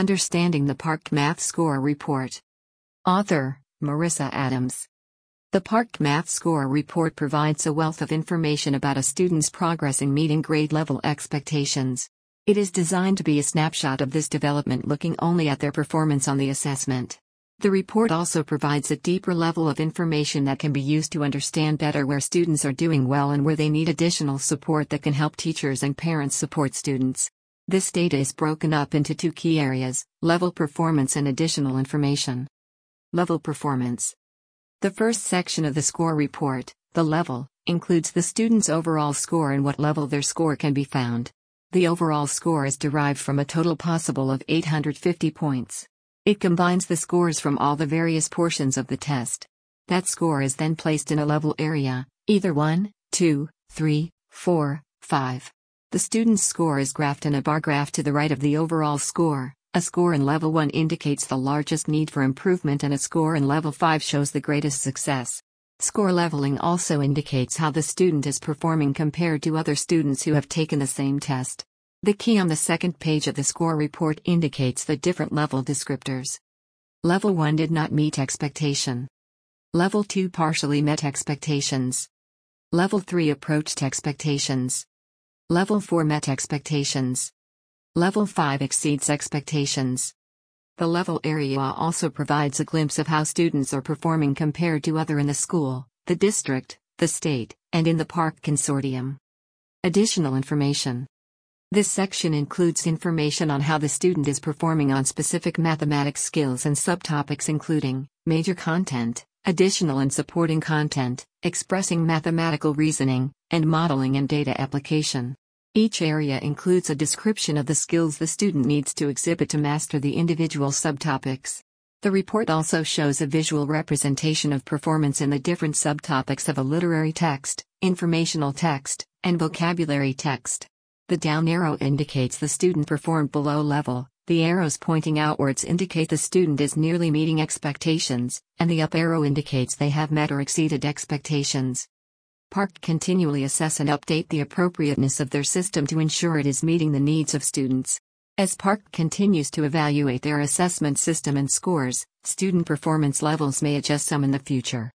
Understanding the PARCC Math Score Report. Author Marissa Adams. The PARCC Math Score Report provides a wealth of information about a student's progress in meeting grade level expectations. It is designed to be a snapshot of this development looking only at their performance on the assessment. The report also provides a deeper level of information that can be used to understand better where students are doing well and where they need additional support that can help teachers and parents support students. This data is broken up into two key areas level performance and additional information. Level performance. The first section of the score report, the level, includes the student's overall score and what level their score can be found. The overall score is derived from a total possible of 850 points. It combines the scores from all the various portions of the test. That score is then placed in a level area, either 1, 2, 3, 4, 5. The student's score is graphed in a bar graph to the right of the overall score. A score in level 1 indicates the largest need for improvement and a score in level 5 shows the greatest success. Score leveling also indicates how the student is performing compared to other students who have taken the same test. The key on the second page of the score report indicates the different level descriptors. Level 1 did not meet expectation. Level 2 partially met expectations. Level 3 approached expectations. Level 4 met expectations. Level 5 exceeds expectations. The level area also provides a glimpse of how students are performing compared to other in the school, the district, the state, and in the PARCC consortium. Additional information. This section includes information on how the student is performing on specific mathematics skills and subtopics including major content, additional and supporting content, expressing mathematical reasoning, and modeling and data application. Each area includes a description of the skills the student needs to exhibit to master the individual subtopics. The report also shows a visual representation of performance in the different subtopics of a literary text, informational text, and vocabulary text. The down arrow indicates the student performed below level, the arrows pointing outwards indicate the student is nearly meeting expectations, and the up arrow indicates they have met or exceeded expectations. PARCC continually assess and update the appropriateness of their system to ensure it is meeting the needs of students. As PARCC continues to evaluate their assessment system and scores, student performance levels may adjust some in the future.